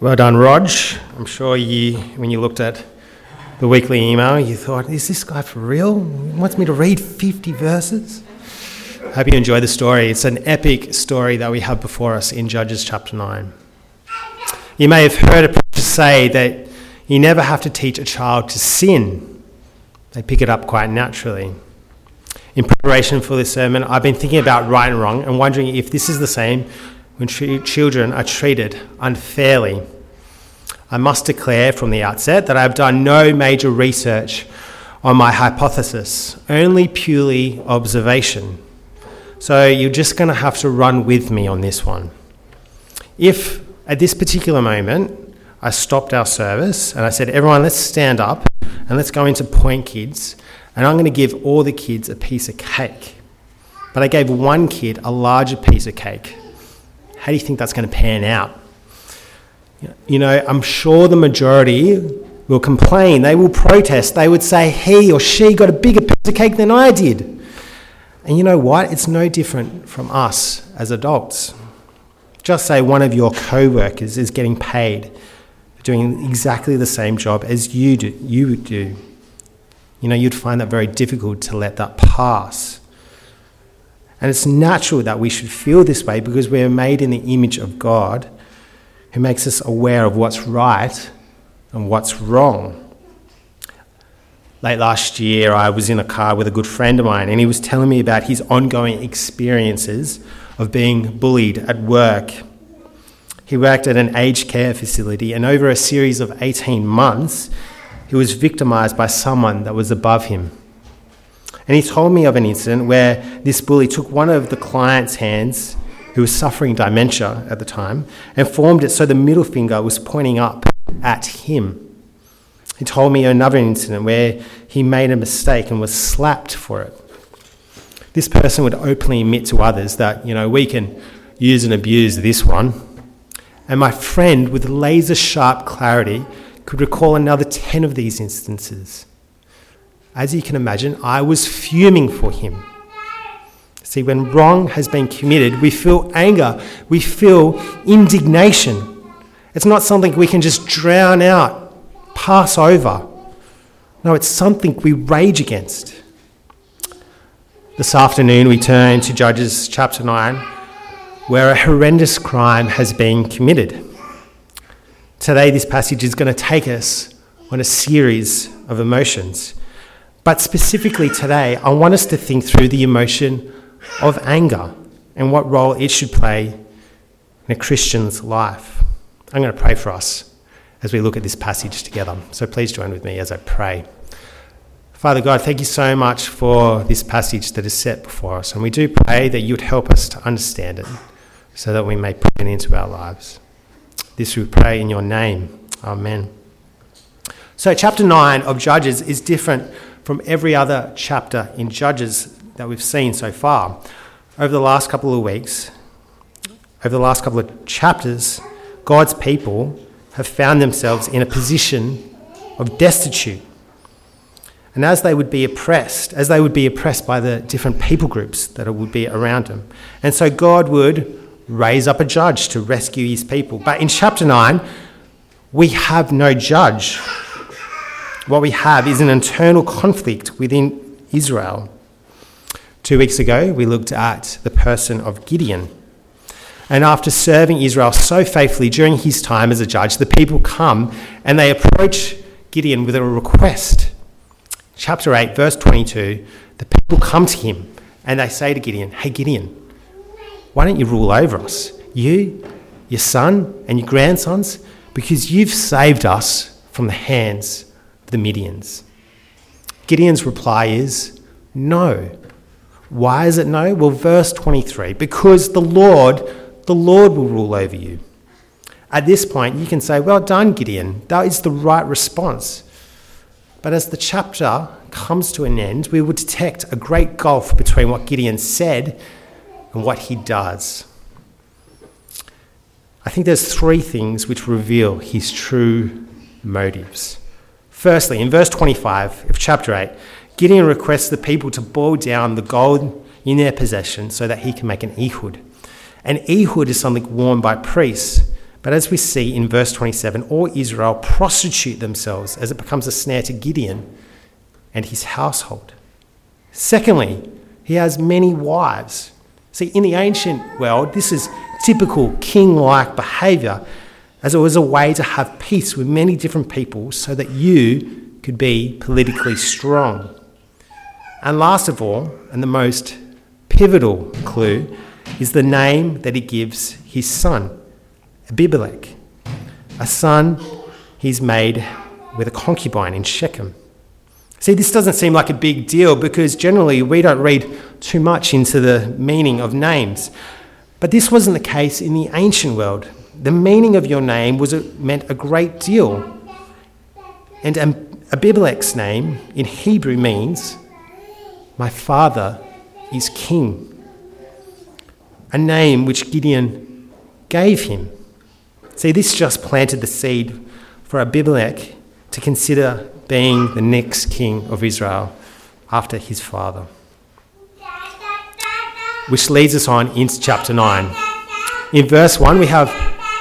Well done, Rog. I'm sure you, when you looked at the weekly email, you thought, is this guy for real? He wants me to read 50 verses? Hope you enjoy the story. It's an epic story that we have before us in Judges chapter 9. You may have heard a preacher say that you never have to teach a child to sin, they pick it up quite naturally. In preparation for this sermon, I've been thinking about right and wrong and wondering if this is the same when children are treated unfairly. I must declare from the outset that I have done no major research on my hypothesis, only purely observation. So you're just going to have to run with me on this one. If at this particular moment I stopped our service and I said, Everyone, let's stand up and let's go into Point Kids, and I'm going to give all the kids a piece of cake. But I gave one kid a larger piece of cake how do you think that's going to pan out? You know, I'm sure the majority will complain, they will protest, they would say he or she got a bigger piece of cake than I did. And you know what? It's no different from us as adults. Just say one of your co workers is getting paid for doing exactly the same job as you do. You would do. You know, you'd find that very difficult to let that pass. And it's natural that we should feel this way because we are made in the image of God who makes us aware of what's right and what's wrong. Late last year, I was in a car with a good friend of mine, and he was telling me about his ongoing experiences of being bullied at work. He worked at an aged care facility, and over a series of 18 months, he was victimized by someone that was above him. And he told me of an incident where this bully took one of the client's hands, who was suffering dementia at the time, and formed it so the middle finger was pointing up at him. He told me another incident where he made a mistake and was slapped for it. This person would openly admit to others that, you know, we can use and abuse this one. And my friend, with laser sharp clarity, could recall another 10 of these instances as you can imagine, I was fuming for him. See, when wrong has been committed, we feel anger, we feel indignation. It's not something we can just drown out, pass over. No, it's something we rage against. This afternoon, we turn to Judges chapter 9, where a horrendous crime has been committed. Today, this passage is going to take us on a series of emotions. But specifically today, I want us to think through the emotion of anger and what role it should play in a Christian's life. I'm going to pray for us as we look at this passage together. So please join with me as I pray. Father God, thank you so much for this passage that is set before us. And we do pray that you would help us to understand it so that we may put it into our lives. This we pray in your name. Amen. So, chapter 9 of Judges is different from every other chapter in Judges that we've seen so far. Over the last couple of weeks, over the last couple of chapters, God's people have found themselves in a position of destitute. And as they would be oppressed, as they would be oppressed by the different people groups that would be around them. And so God would raise up a judge to rescue his people. But in chapter 9, we have no judge what we have is an internal conflict within Israel. Two weeks ago, we looked at the person of Gideon. And after serving Israel so faithfully during his time as a judge, the people come and they approach Gideon with a request. Chapter 8, verse 22 the people come to him and they say to Gideon, Hey, Gideon, why don't you rule over us? You, your son, and your grandsons, because you've saved us from the hands the Midians? Gideon's reply is no. Why is it no? Well, verse 23 because the Lord, the Lord will rule over you. At this point, you can say, Well done, Gideon. That is the right response. But as the chapter comes to an end, we will detect a great gulf between what Gideon said and what he does. I think there's three things which reveal his true motives. Firstly, in verse 25 of chapter 8, Gideon requests the people to boil down the gold in their possession so that he can make an ephod. An ephod is something worn by priests, But as we see in verse 27, all Israel prostitute themselves as it becomes a snare to Gideon and his household. Secondly, he has many wives. See, in the ancient world, this is typical king like behavior, as it was a way to have peace with many different people so that you could be politically strong. And last of all, and the most pivotal clue, is the name that he gives his son, Abimelech, a son he's made with a concubine in Shechem. See, this doesn't seem like a big deal because generally we don't read too much into the meaning of names. But this wasn't the case in the ancient world. The meaning of your name was a, meant a great deal. And Abimelech's name in Hebrew means, My father is king. A name which Gideon gave him. See, this just planted the seed for Abimelech to consider being the next king of Israel after his father. Which leads us on into chapter 9. In verse 1, we have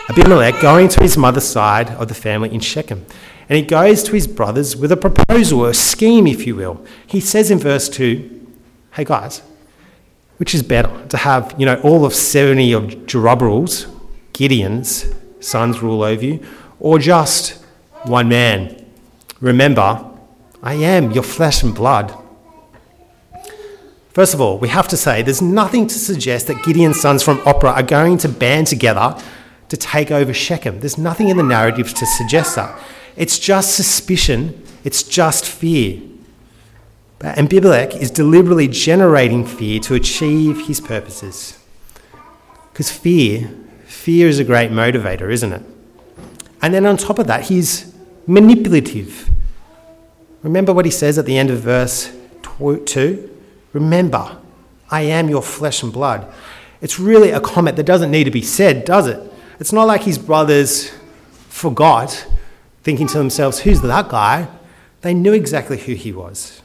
Abimelech going to his mother's side of the family in Shechem. And he goes to his brothers with a proposal, a scheme, if you will. He says in verse 2, Hey guys, which is better, to have, you know, all of 70 of Jerubbaals, Gideon's sons rule over you, or just one man? Remember, I am your flesh and blood. First of all, we have to say there's nothing to suggest that Gideon's sons from Ophrah are going to band together to take over Shechem. There's nothing in the narrative to suggest that. It's just suspicion, it's just fear. And Abimelech is deliberately generating fear to achieve his purposes. Because fear, fear is a great motivator, isn't it? And then on top of that, he's manipulative. Remember what he says at the end of verse 2? Remember, I am your flesh and blood. It's really a comment that doesn't need to be said, does it? It's not like his brothers forgot, thinking to themselves, who's that guy? They knew exactly who he was.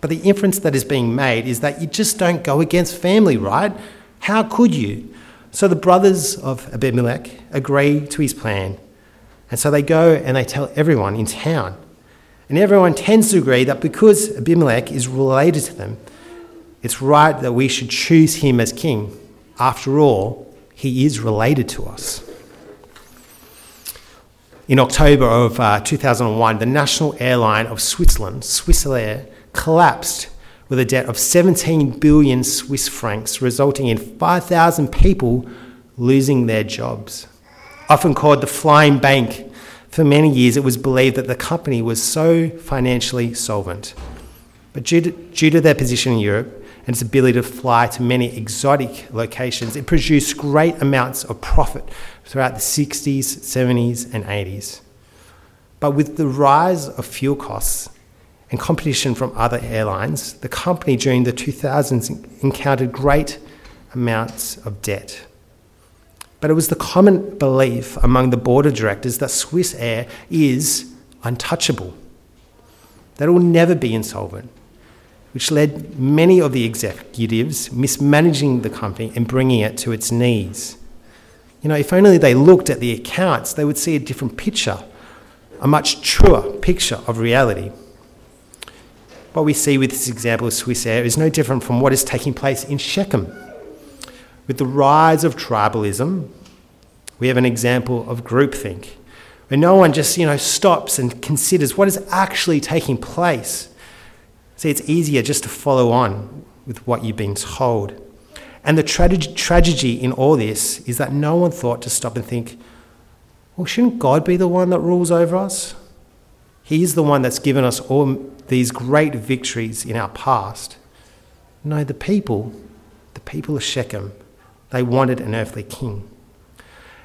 But the inference that is being made is that you just don't go against family, right? How could you? So the brothers of Abimelech agree to his plan and so they go and they tell everyone in town. And everyone tends to agree that because Abimelech is related to them, it's right that we should choose him as king. After all, he is related to us. In October of uh, 2001, the national airline of Switzerland, Swissair, collapsed with a debt of 17 billion Swiss francs, resulting in 5,000 people losing their jobs often called the flying bank. For many years, it was believed that the company was so financially solvent. But due to, due to their position in Europe and its ability to fly to many exotic locations, it produced great amounts of profit throughout the 60s, 70s, and 80s. But with the rise of fuel costs and competition from other airlines, the company during the 2000s encountered great amounts of debt. But it was the common belief among the board of directors that Swissair is untouchable, that it will never be insolvent, which led many of the executives mismanaging the company and bringing it to its knees. You know, if only they looked at the accounts, they would see a different picture, a much truer picture of reality. What we see with this example of Swissair is no different from what is taking place in Shechem with the rise of tribalism, we have an example of groupthink, where no one just, you know, stops and considers what is actually taking place. See, it's easier just to follow on with what you've been told. And the tra- tragedy in all this is that no one thought to stop and think, well, shouldn't God be the one that rules over us? He is the one that's given us all these great victories in our past. No, the people, the people of Shechem, they wanted an earthly king.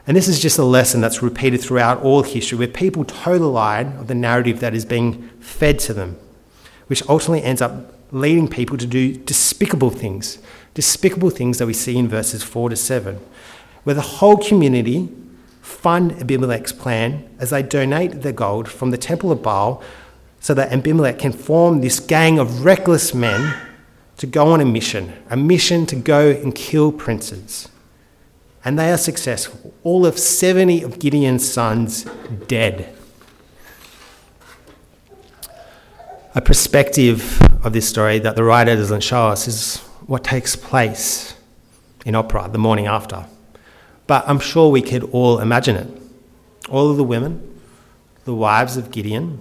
And this is just a lesson that's repeated throughout all history, where people toe the line of the narrative that is being fed to them, which ultimately ends up leading people to do despicable things, despicable things that we see in verses 4 to 7, where the whole community fund Abimelech's plan as they donate the gold from the temple of Baal so that Abimelech can form this gang of reckless men to go on a mission, a mission to go and kill princes. and they are successful. All of 70 of Gideon's sons dead. A perspective of this story that the writer doesn't show us is what takes place in Ophrah the morning after. But I'm sure we could all imagine it. All of the women, the wives of Gideon,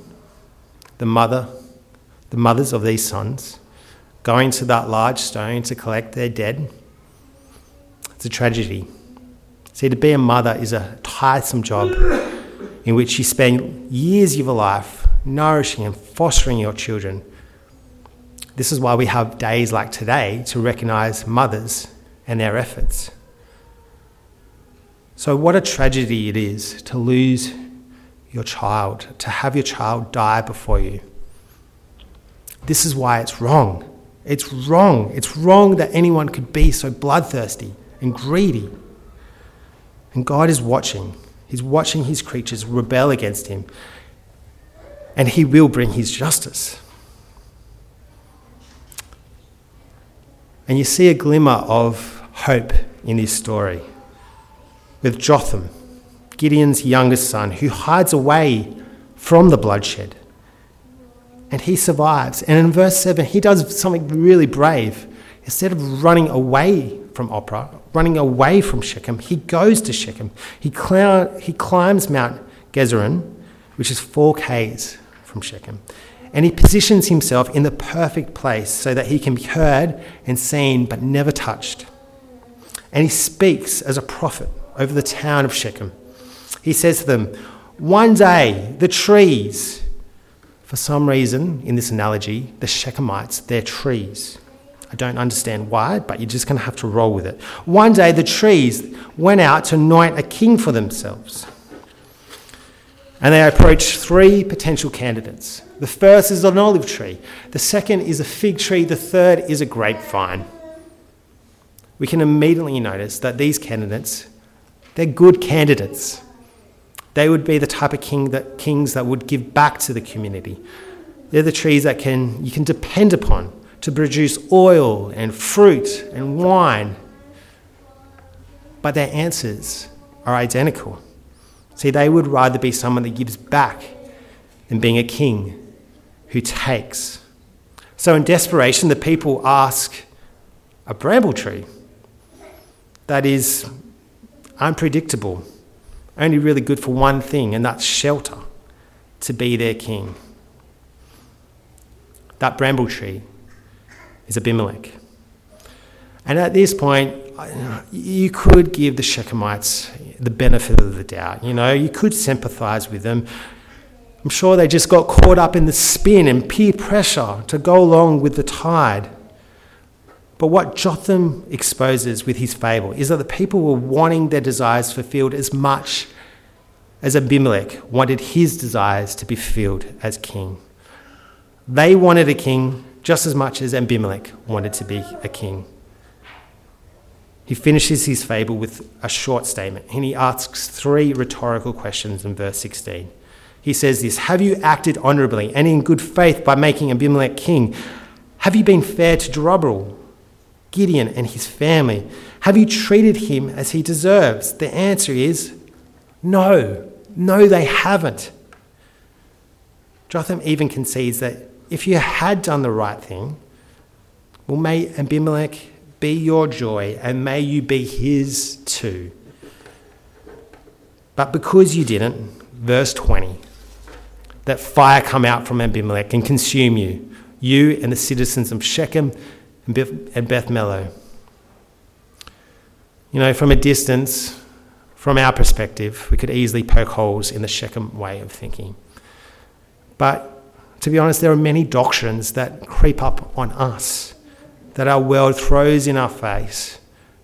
the mother, the mothers of these sons, going to that large stone to collect their dead. It's a tragedy. See, to be a mother is a tiresome job in which you spend years of your life nourishing and fostering your children. This is why we have days like today to recognize mothers and their efforts. So, what a tragedy it is to lose your child, to have your child die before you. This is why it's wrong. It's wrong. It's wrong that anyone could be so bloodthirsty and greedy. And God is watching. He's watching his creatures rebel against him. And he will bring his justice. And you see a glimmer of hope in this story with Jotham, Gideon's youngest son, who hides away from the bloodshed. And he survives. And in verse 7, he does something really brave. Instead of running away from Ophrah, running away from Shechem, he goes to Shechem. He, cl- he climbs Mount Gerizim, which is four Ks from Shechem. And he positions himself in the perfect place so that he can be heard and seen but never touched. And he speaks as a prophet over the town of Shechem. He says to them, One day the trees, for some reason in this analogy, the Shechemites, they're trees. I don't understand why, but you're just going to have to roll with it. One day the trees went out to anoint a king for themselves. And they approach three potential candidates. The first is an olive tree, the second is a fig tree, the third is a grapevine. We can immediately notice that these candidates, they're good candidates. They would be the type of king that, kings that would give back to the community. They're the trees that can, you can depend upon to produce oil and fruit and wine. But their answers are identical. See, they would rather be someone that gives back than being a king who takes. So, in desperation, the people ask a bramble tree that is unpredictable, only really good for one thing, and that's shelter, to be their king. That bramble tree is Abimelech. And at this point, you could give the Shechemites the benefit of the doubt. You know, you could sympathize with them. I'm sure they just got caught up in the spin and peer pressure to go along with the tide. But what Jotham exposes with his fable is that the people were wanting their desires fulfilled as much as Abimelech wanted his desires to be fulfilled as king. They wanted a king just as much as Abimelech wanted to be a king. He finishes his fable with a short statement and he asks three rhetorical questions in verse 16. He says this Have you acted honorably and in good faith by making Abimelech king? Have you been fair to Jerubbaal, Gideon, and his family? Have you treated him as he deserves? The answer is no. No, they haven't. Jotham even concedes that if you had done the right thing, well, may Abimelech be your joy and may you be his too. But because you didn't, verse 20, that fire come out from Abimelech and consume you, you and the citizens of Shechem and Beth Millo. You know, from a distance, from our perspective, we could easily poke holes in the Shechem way of thinking. But to be honest, there are many doctrines that creep up on us, that our world throws in our face,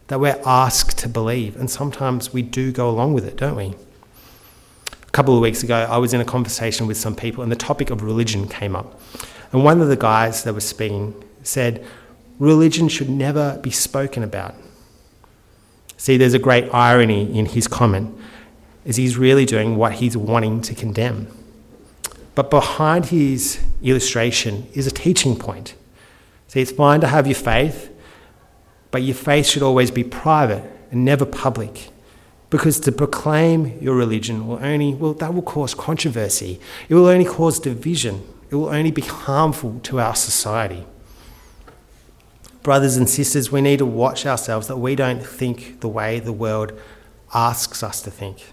that we're asked to believe. And sometimes we do go along with it, don't we? A couple of weeks ago, I was in a conversation with some people, and the topic of religion came up. And one of the guys that was speaking said, Religion should never be spoken about. See, there's a great irony in his comment, as he's really doing what he's wanting to condemn. But behind his illustration is a teaching point. See, it's fine to have your faith, but your faith should always be private and never public. Because to proclaim your religion will only, well, that will cause controversy. It will only cause division. It will only be harmful to our society. Brothers and sisters, we need to watch ourselves that we don't think the way the world asks us to think.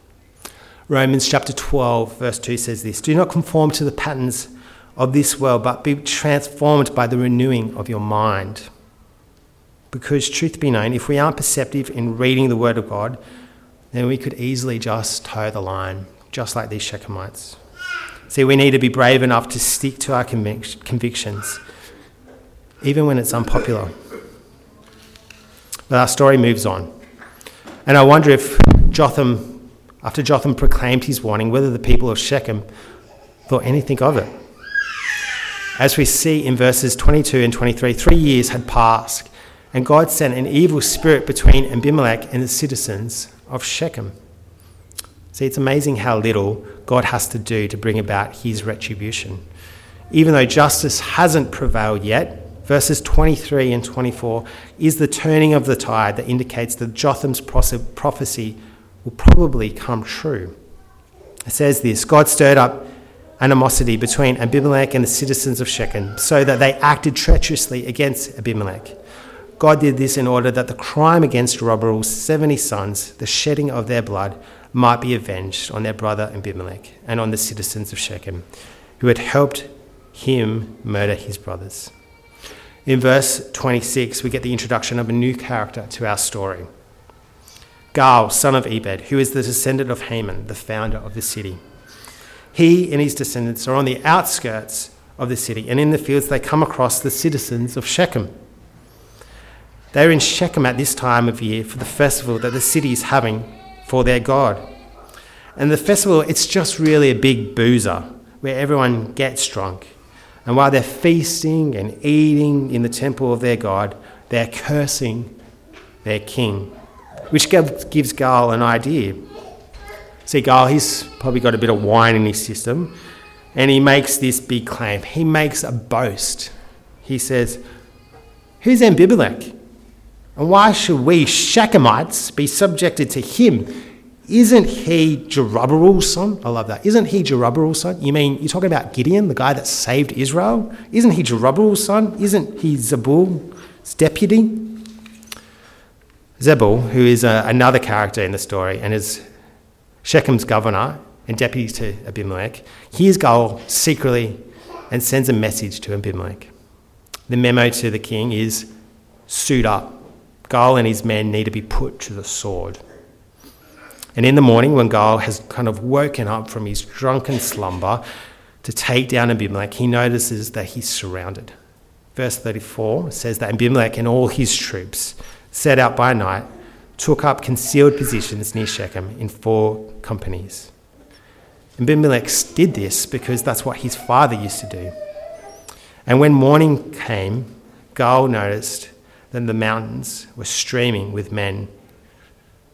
Romans chapter 12, verse 2 says this Do not conform to the patterns of this world, but be transformed by the renewing of your mind. Because, truth be known, if we aren't perceptive in reading the Word of God, then we could easily just toe the line, just like these Shechemites. See, we need to be brave enough to stick to our convic- convictions, even when it's unpopular. But our story moves on. And I wonder if Jotham, after Jotham proclaimed his warning, whether the people of Shechem thought anything of it. As we see in verses 22 and 23, three years had passed, and God sent an evil spirit between Abimelech and the citizens of Shechem. See, it's amazing how little God has to do to bring about his retribution. Even though justice hasn't prevailed yet, verses 23 and 24 is the turning of the tide that indicates that Jotham's prophecy will probably come true. It says this God stirred up animosity between Abimelech and the citizens of Shechem so that they acted treacherously against Abimelech. God did this in order that the crime against Jerubbaal's 70 sons, the shedding of their blood, might be avenged on their brother Abimelech and on the citizens of Shechem, who had helped him murder his brothers. In verse 26, we get the introduction of a new character to our story Gaal, son of Ebed, who is the descendant of Haman, the founder of the city. He and his descendants are on the outskirts of the city, and in the fields they come across the citizens of Shechem they're in Shechem at this time of year for the festival that the city is having for their God. And the festival, it's just really a big boozer where everyone gets drunk. And while they're feasting and eating in the temple of their God, they're cursing their king, which gives Gaal an idea. See, Gaal, he's probably got a bit of wine in his system, and he makes this big claim. He makes a boast. He says, Who's Abimelech? And why should we Shechemites be subjected to him? Isn't he Jerubbaal's son? I love that. Isn't he Jerubbaal's son? You mean you're talking about Gideon, the guy that saved Israel? Isn't he Jerubbaal's son? Isn't he Zebul's deputy? Zebul, who is a, another character in the story and is Shechem's governor and deputy to Abimelech, hears Gaal secretly and sends a message to Abimelech. The memo to the king is suit up Gaal and his men need to be put to the sword. And in the morning, when Gaal has kind of woken up from his drunken slumber to take down Abimelech, he notices that he's surrounded. Verse 34 says that Abimelech and all his troops set out by night took up concealed positions near Shechem in four companies. Abimelech did this because that's what his father used to do. And when morning came, Gaal noticed that the mountains were streaming with men.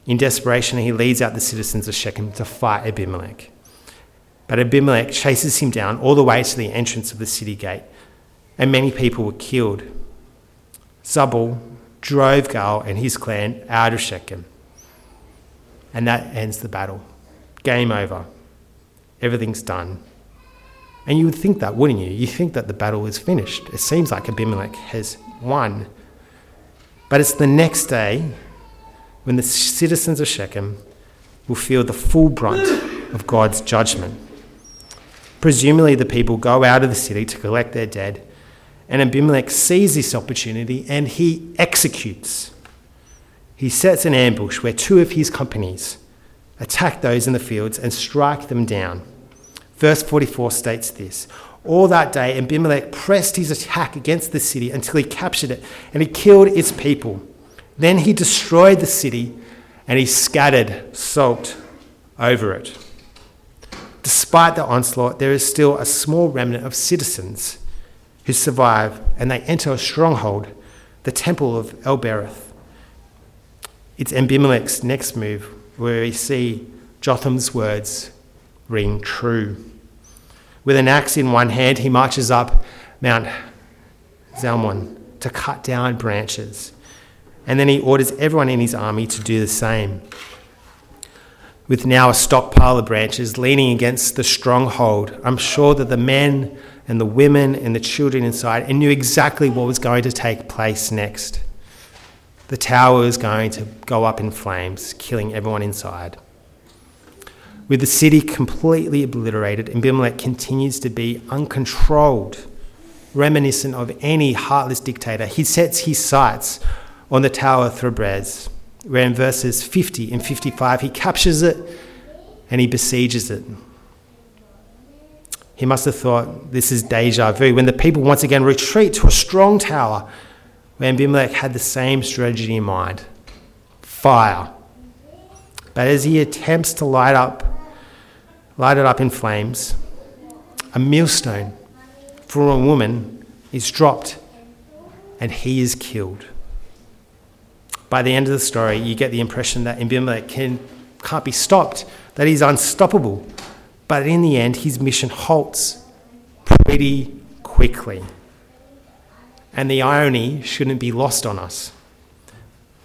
In desperation, he leads out the citizens of Shechem to fight Abimelech. But Abimelech chases him down all the way to the entrance of the city gate, and many people were killed. Zebul drove Gaal and his clan out of Shechem. And that ends the battle. Game over. Everything's done. And you would think that, wouldn't you? You think that the battle is finished. It seems like Abimelech has won. But it's the next day when the citizens of Shechem will feel the full brunt of God's judgment. Presumably, the people go out of the city to collect their dead, and Abimelech sees this opportunity and he executes. He sets an ambush where two of his companies attack those in the fields and strike them down. Verse 44 states this all that day, Abimelech pressed his attack against the city until he captured it and he killed its people. Then he destroyed the city and he scattered salt over it. Despite the onslaught, there is still a small remnant of citizens who survive and they enter a stronghold, the temple of El-Berith. It's Abimelech's next move where we see Jotham's words ring true. With an axe in one hand, he marches up Mount Zalmon to cut down branches. And then he orders everyone in his army to do the same. With now a stockpile of branches leaning against the stronghold, I'm sure that the men and the women and the children inside and knew exactly what was going to take place next. The tower was going to go up in flames, killing everyone inside. With the city completely obliterated, Abimelech continues to be uncontrolled, reminiscent of any heartless dictator. He sets his sights on the Tower of Thebez, where in verses 50 and 55 he captures it and he besieges it. He must have thought this is deja vu when the people once again retreat to a strong tower where Abimelech had the same strategy in mind fire. But as he attempts to light up light it up in flames. A millstone for a woman is dropped and he is killed. By the end of the story, you get the impression that Abimelech can, can't be stopped, that he's unstoppable. But in the end, his mission halts pretty quickly. And the irony shouldn't be lost on us.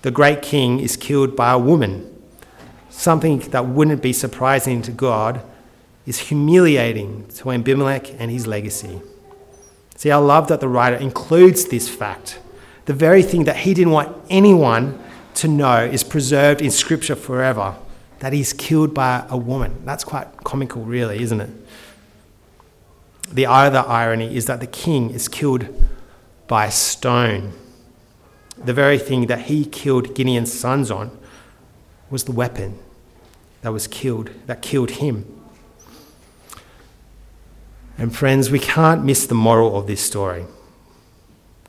The great king is killed by a woman, something that wouldn't be surprising to God is humiliating to Abimelech and his legacy. See, I love that the writer includes this fact. The very thing that he didn't want anyone to know is preserved in Scripture forever that he's killed by a woman. That's quite comical, really, isn't it? The other irony is that the king is killed by a stone. The very thing that he killed Gideon's sons on was the weapon that was killed, that killed him. And friends, we can't miss the moral of this story.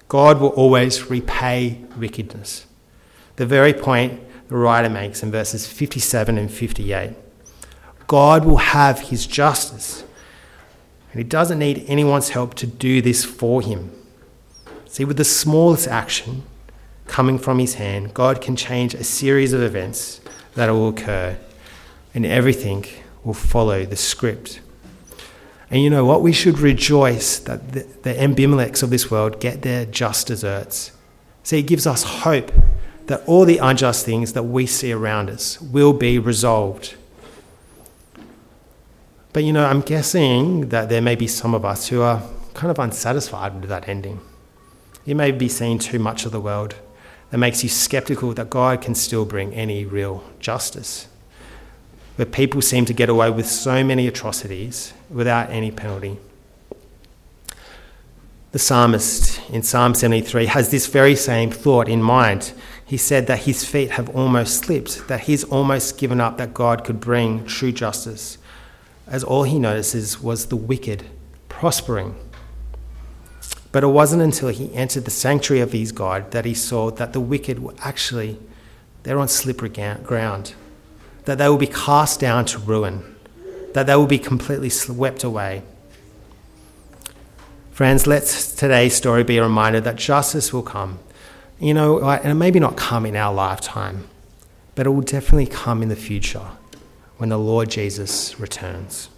God will always repay wickedness. The very point writer makes in verses 57 and 58. God will have his justice, and he doesn't need anyone's help to do this for him. See, with the smallest action coming from his hand, God can change a series of events that will occur, and everything will follow the script. And you know what? We should rejoice that the, the of this world get their just deserts. See, it gives us hope that all the unjust things that we see around us will be resolved. But you know, I'm guessing that there may be some of us who are kind of unsatisfied with that ending. You may be seeing too much of the world that makes you skeptical that God can still bring any real justice where people seem to get away with so many atrocities without any penalty. The psalmist in Psalm 73 has this very same thought in mind. He said that his feet have almost slipped, that he's almost given up that God could bring true justice, as all he notices was the wicked prospering. But it wasn't until he entered the sanctuary of his God that he saw that the wicked were actually they're on slippery ground that they will be cast down to ruin, that they will be completely swept away. Friends, let today's story be a reminder that justice will come. You know, and it maybe not come in our lifetime, but it will definitely come in the future when the Lord Jesus returns.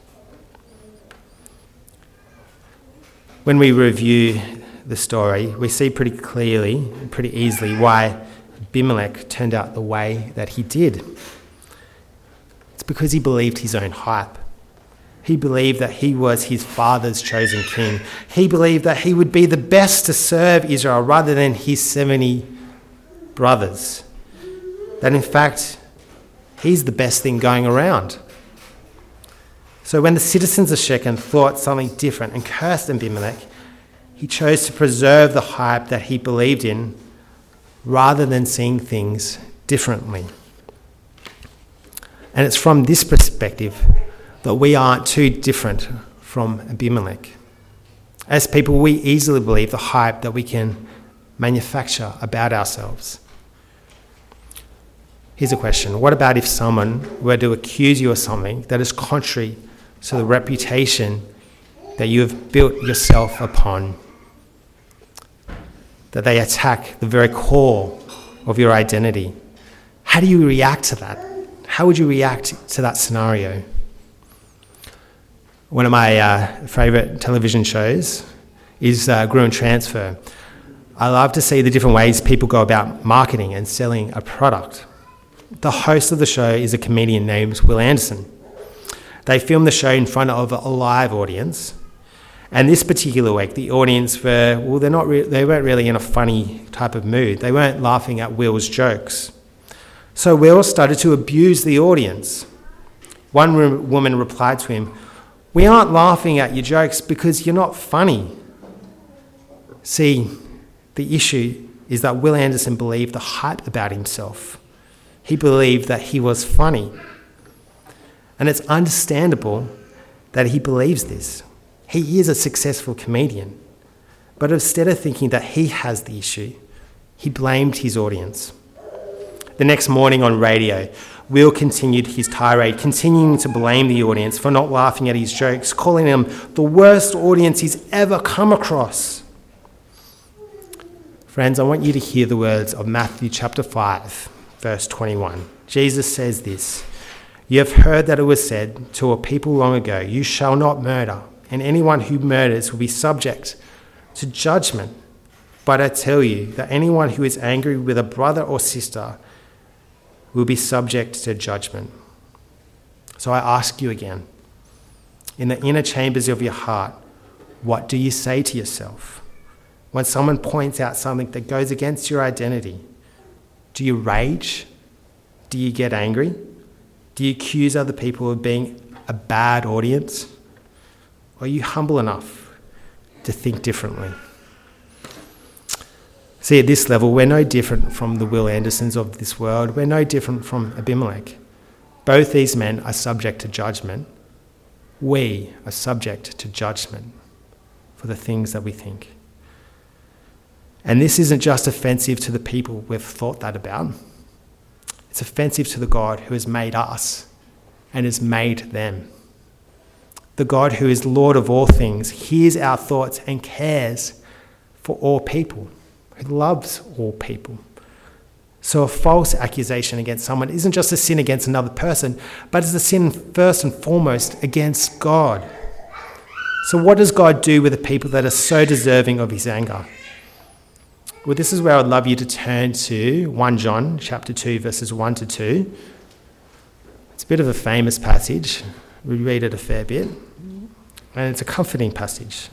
When we review the story, we see pretty clearly, pretty easily, why Abimelech turned out the way that he did It's because he believed his own hype. He believed that he was his father's chosen king. He believed that he would be the best to serve Israel rather than his 70 brothers. That in fact, he's the best thing going around. So when the citizens of Shechem thought something different and cursed Abimelech, he chose to preserve the hype that he believed in rather than seeing things differently. And it's from this perspective that we aren't too different from Abimelech. As people, we easily believe the hype that we can manufacture about ourselves. Here's a question What about if someone were to accuse you of something that is contrary to the reputation that you have built yourself upon? That they attack the very core of your identity? How do you react to that? How would you react to that scenario? One of my uh, favourite television shows is uh, Transfer. I love to see the different ways people go about marketing and selling a product. The host of the show is a comedian named Will Anderson. They filmed the show in front of a live audience. And this particular week, the audience were, well, they're not re- they weren't really in a funny type of mood. They weren't laughing at Will's jokes. So Will started to abuse the audience. One re- woman replied to him, We aren't laughing at your jokes because you're not funny. See, the issue is that Will Anderson believed the hype about himself. He believed that he was funny. And it's understandable that he believes this. He is a successful comedian. But instead of thinking that he has the issue, he blamed his audience. The next morning on radio, Will continued his tirade, continuing to blame the audience for not laughing at his jokes, calling them the worst audience he's ever come across. Friends, I want you to hear the words of Matthew chapter 5, verse 21. Jesus says this You have heard that it was said to a people long ago, You shall not murder, and anyone who murders will be subject to judgment. But I tell you that anyone who is angry with a brother or sister will be subject to judgment. So I ask you again, in the inner chambers of your heart, what do you say to yourself? When someone points out something that goes against your identity, do you rage? Do you get angry? Do you accuse other people of being a bad audience? Are you humble enough to think differently? See, at this level, we're no different from the Will Andersons of this world. We're no different from Abimelech. Both these men are subject to judgment. We are subject to judgment for the things that we think. And this isn't just offensive to the people we've thought that about, it's offensive to the God who has made us and has made them. The God who is Lord of all things hears our thoughts and cares for all people, who loves all people. So, a false accusation against someone isn't just a sin against another person, but it's a sin first and foremost against God. So, what does God do with the people that are so deserving of his anger? Well, this is where I'd love you to turn to 1 John chapter 2, verses 1 to 2. It's a bit of a famous passage. We read it a fair bit. And it's a comforting passage.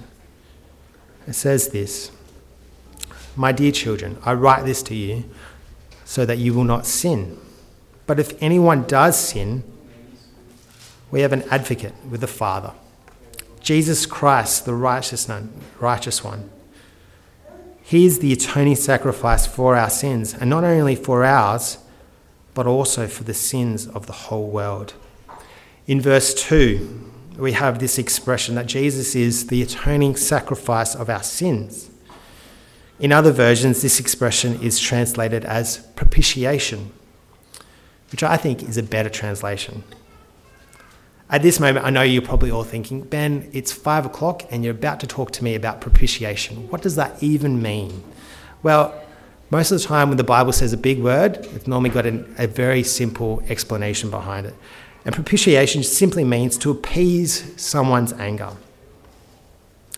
It says this My dear children, I write this to you so that you will not sin. But if anyone does sin, we have an advocate with the Father, Jesus Christ, the righteous one. Righteous one. He is the atoning sacrifice for our sins, and not only for ours, but also for the sins of the whole world. In verse 2, we have this expression that Jesus is the atoning sacrifice of our sins. In other versions, this expression is translated as propitiation, which I think is a better translation. At this moment, I know you're probably all thinking, Ben, it's five o'clock and you're about to talk to me about propitiation. What does that even mean? Well, most of the time when the Bible says a big word, it's normally got an, a very simple explanation behind it. And propitiation simply means to appease someone's anger.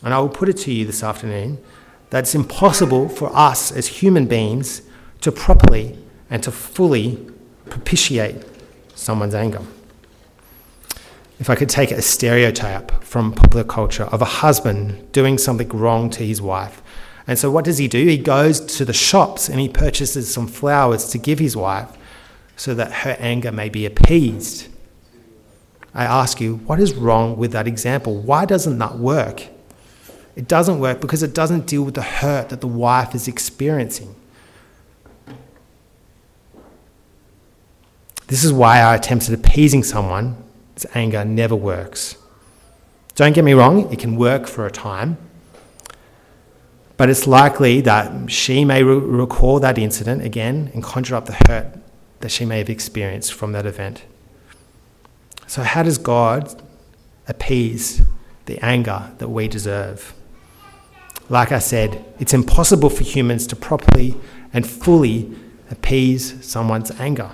And I will put it to you this afternoon that it's impossible for us as human beings to properly and to fully propitiate someone's anger if I could take a stereotype from popular culture of a husband doing something wrong to his wife. And so, what does he do? He goes to the shops and he purchases some flowers to give his wife so that her anger may be appeased. I ask you, what is wrong with that example? Why doesn't that work? It doesn't work because it doesn't deal with the hurt that the wife is experiencing. This is why our attempts at appeasing someone anger never works. Don't get me wrong, it can work for a time, but it's likely that she may re- recall that incident again and conjure up the hurt that she may have experienced from that event. So, how does God appease the anger that we deserve? Like I said, it's impossible for humans to properly and fully appease someone's anger.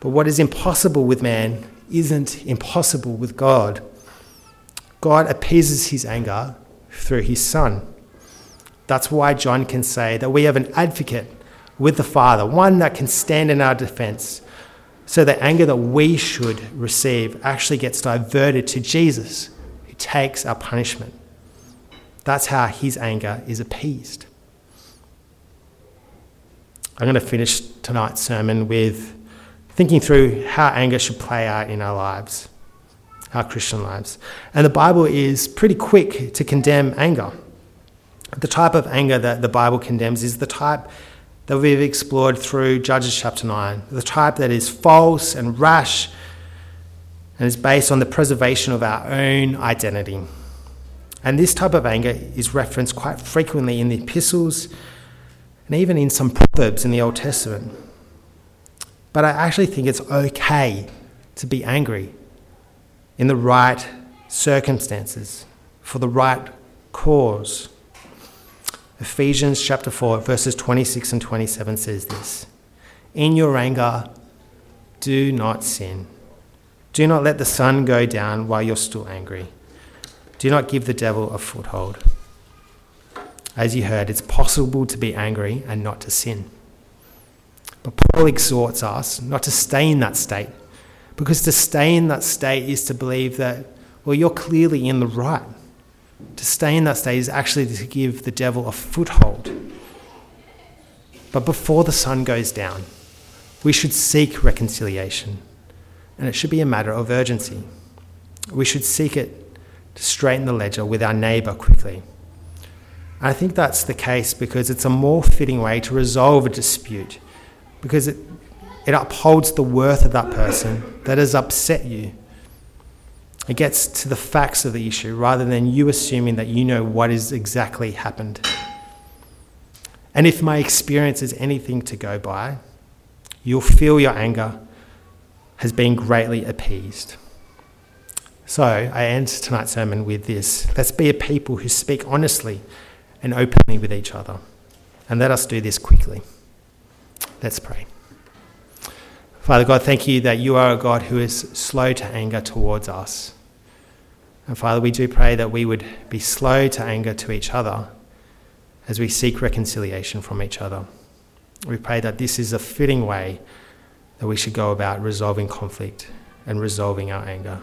But what is impossible with man isn't impossible with God. God appeases his anger through his Son. That's why John can say that we have an advocate with the Father, one that can stand in our defense. So the anger that we should receive actually gets diverted to Jesus, who takes our punishment. That's how his anger is appeased. I'm going to finish tonight's sermon with thinking through how anger should play out in our lives, our Christian lives. And the Bible is pretty quick to condemn anger. The type of anger that the Bible condemns is the type that we've explored through Judges chapter 9, the type that is false and rash and is based on the preservation of our own identity. And this type of anger is referenced quite frequently in the epistles and even in some proverbs in the Old Testament. But I actually think it's okay to be angry in the right circumstances, for the right cause. Ephesians chapter 4, verses 26 and 27 says this In your anger, do not sin. Do not let the sun go down while you're still angry. Do not give the devil a foothold. As you heard, it's possible to be angry and not to sin. But Paul exhorts us not to stay in that state, because to stay in that state is to believe that, well, you're clearly in the right. To stay in that state is actually to give the devil a foothold. But before the sun goes down, we should seek reconciliation, and it should be a matter of urgency. We should seek it to straighten the ledger with our neighbour quickly. I think that's the case because it's a more fitting way to resolve a dispute because it, it upholds the worth of that person that has upset you. It gets to the facts of the issue rather than you assuming that you know what has exactly happened. And if my experience is anything to go by, you'll feel your anger has been greatly appeased. So I end tonight's sermon with this let's be a people who speak honestly and openly with each other. And let us do this quickly. Let's pray. Father God, thank you that you are a God who is slow to anger towards us. And Father, we do pray that we would be slow to anger to each other as we seek reconciliation from each other. We pray that this is a fitting way that we should go about resolving conflict and resolving our anger.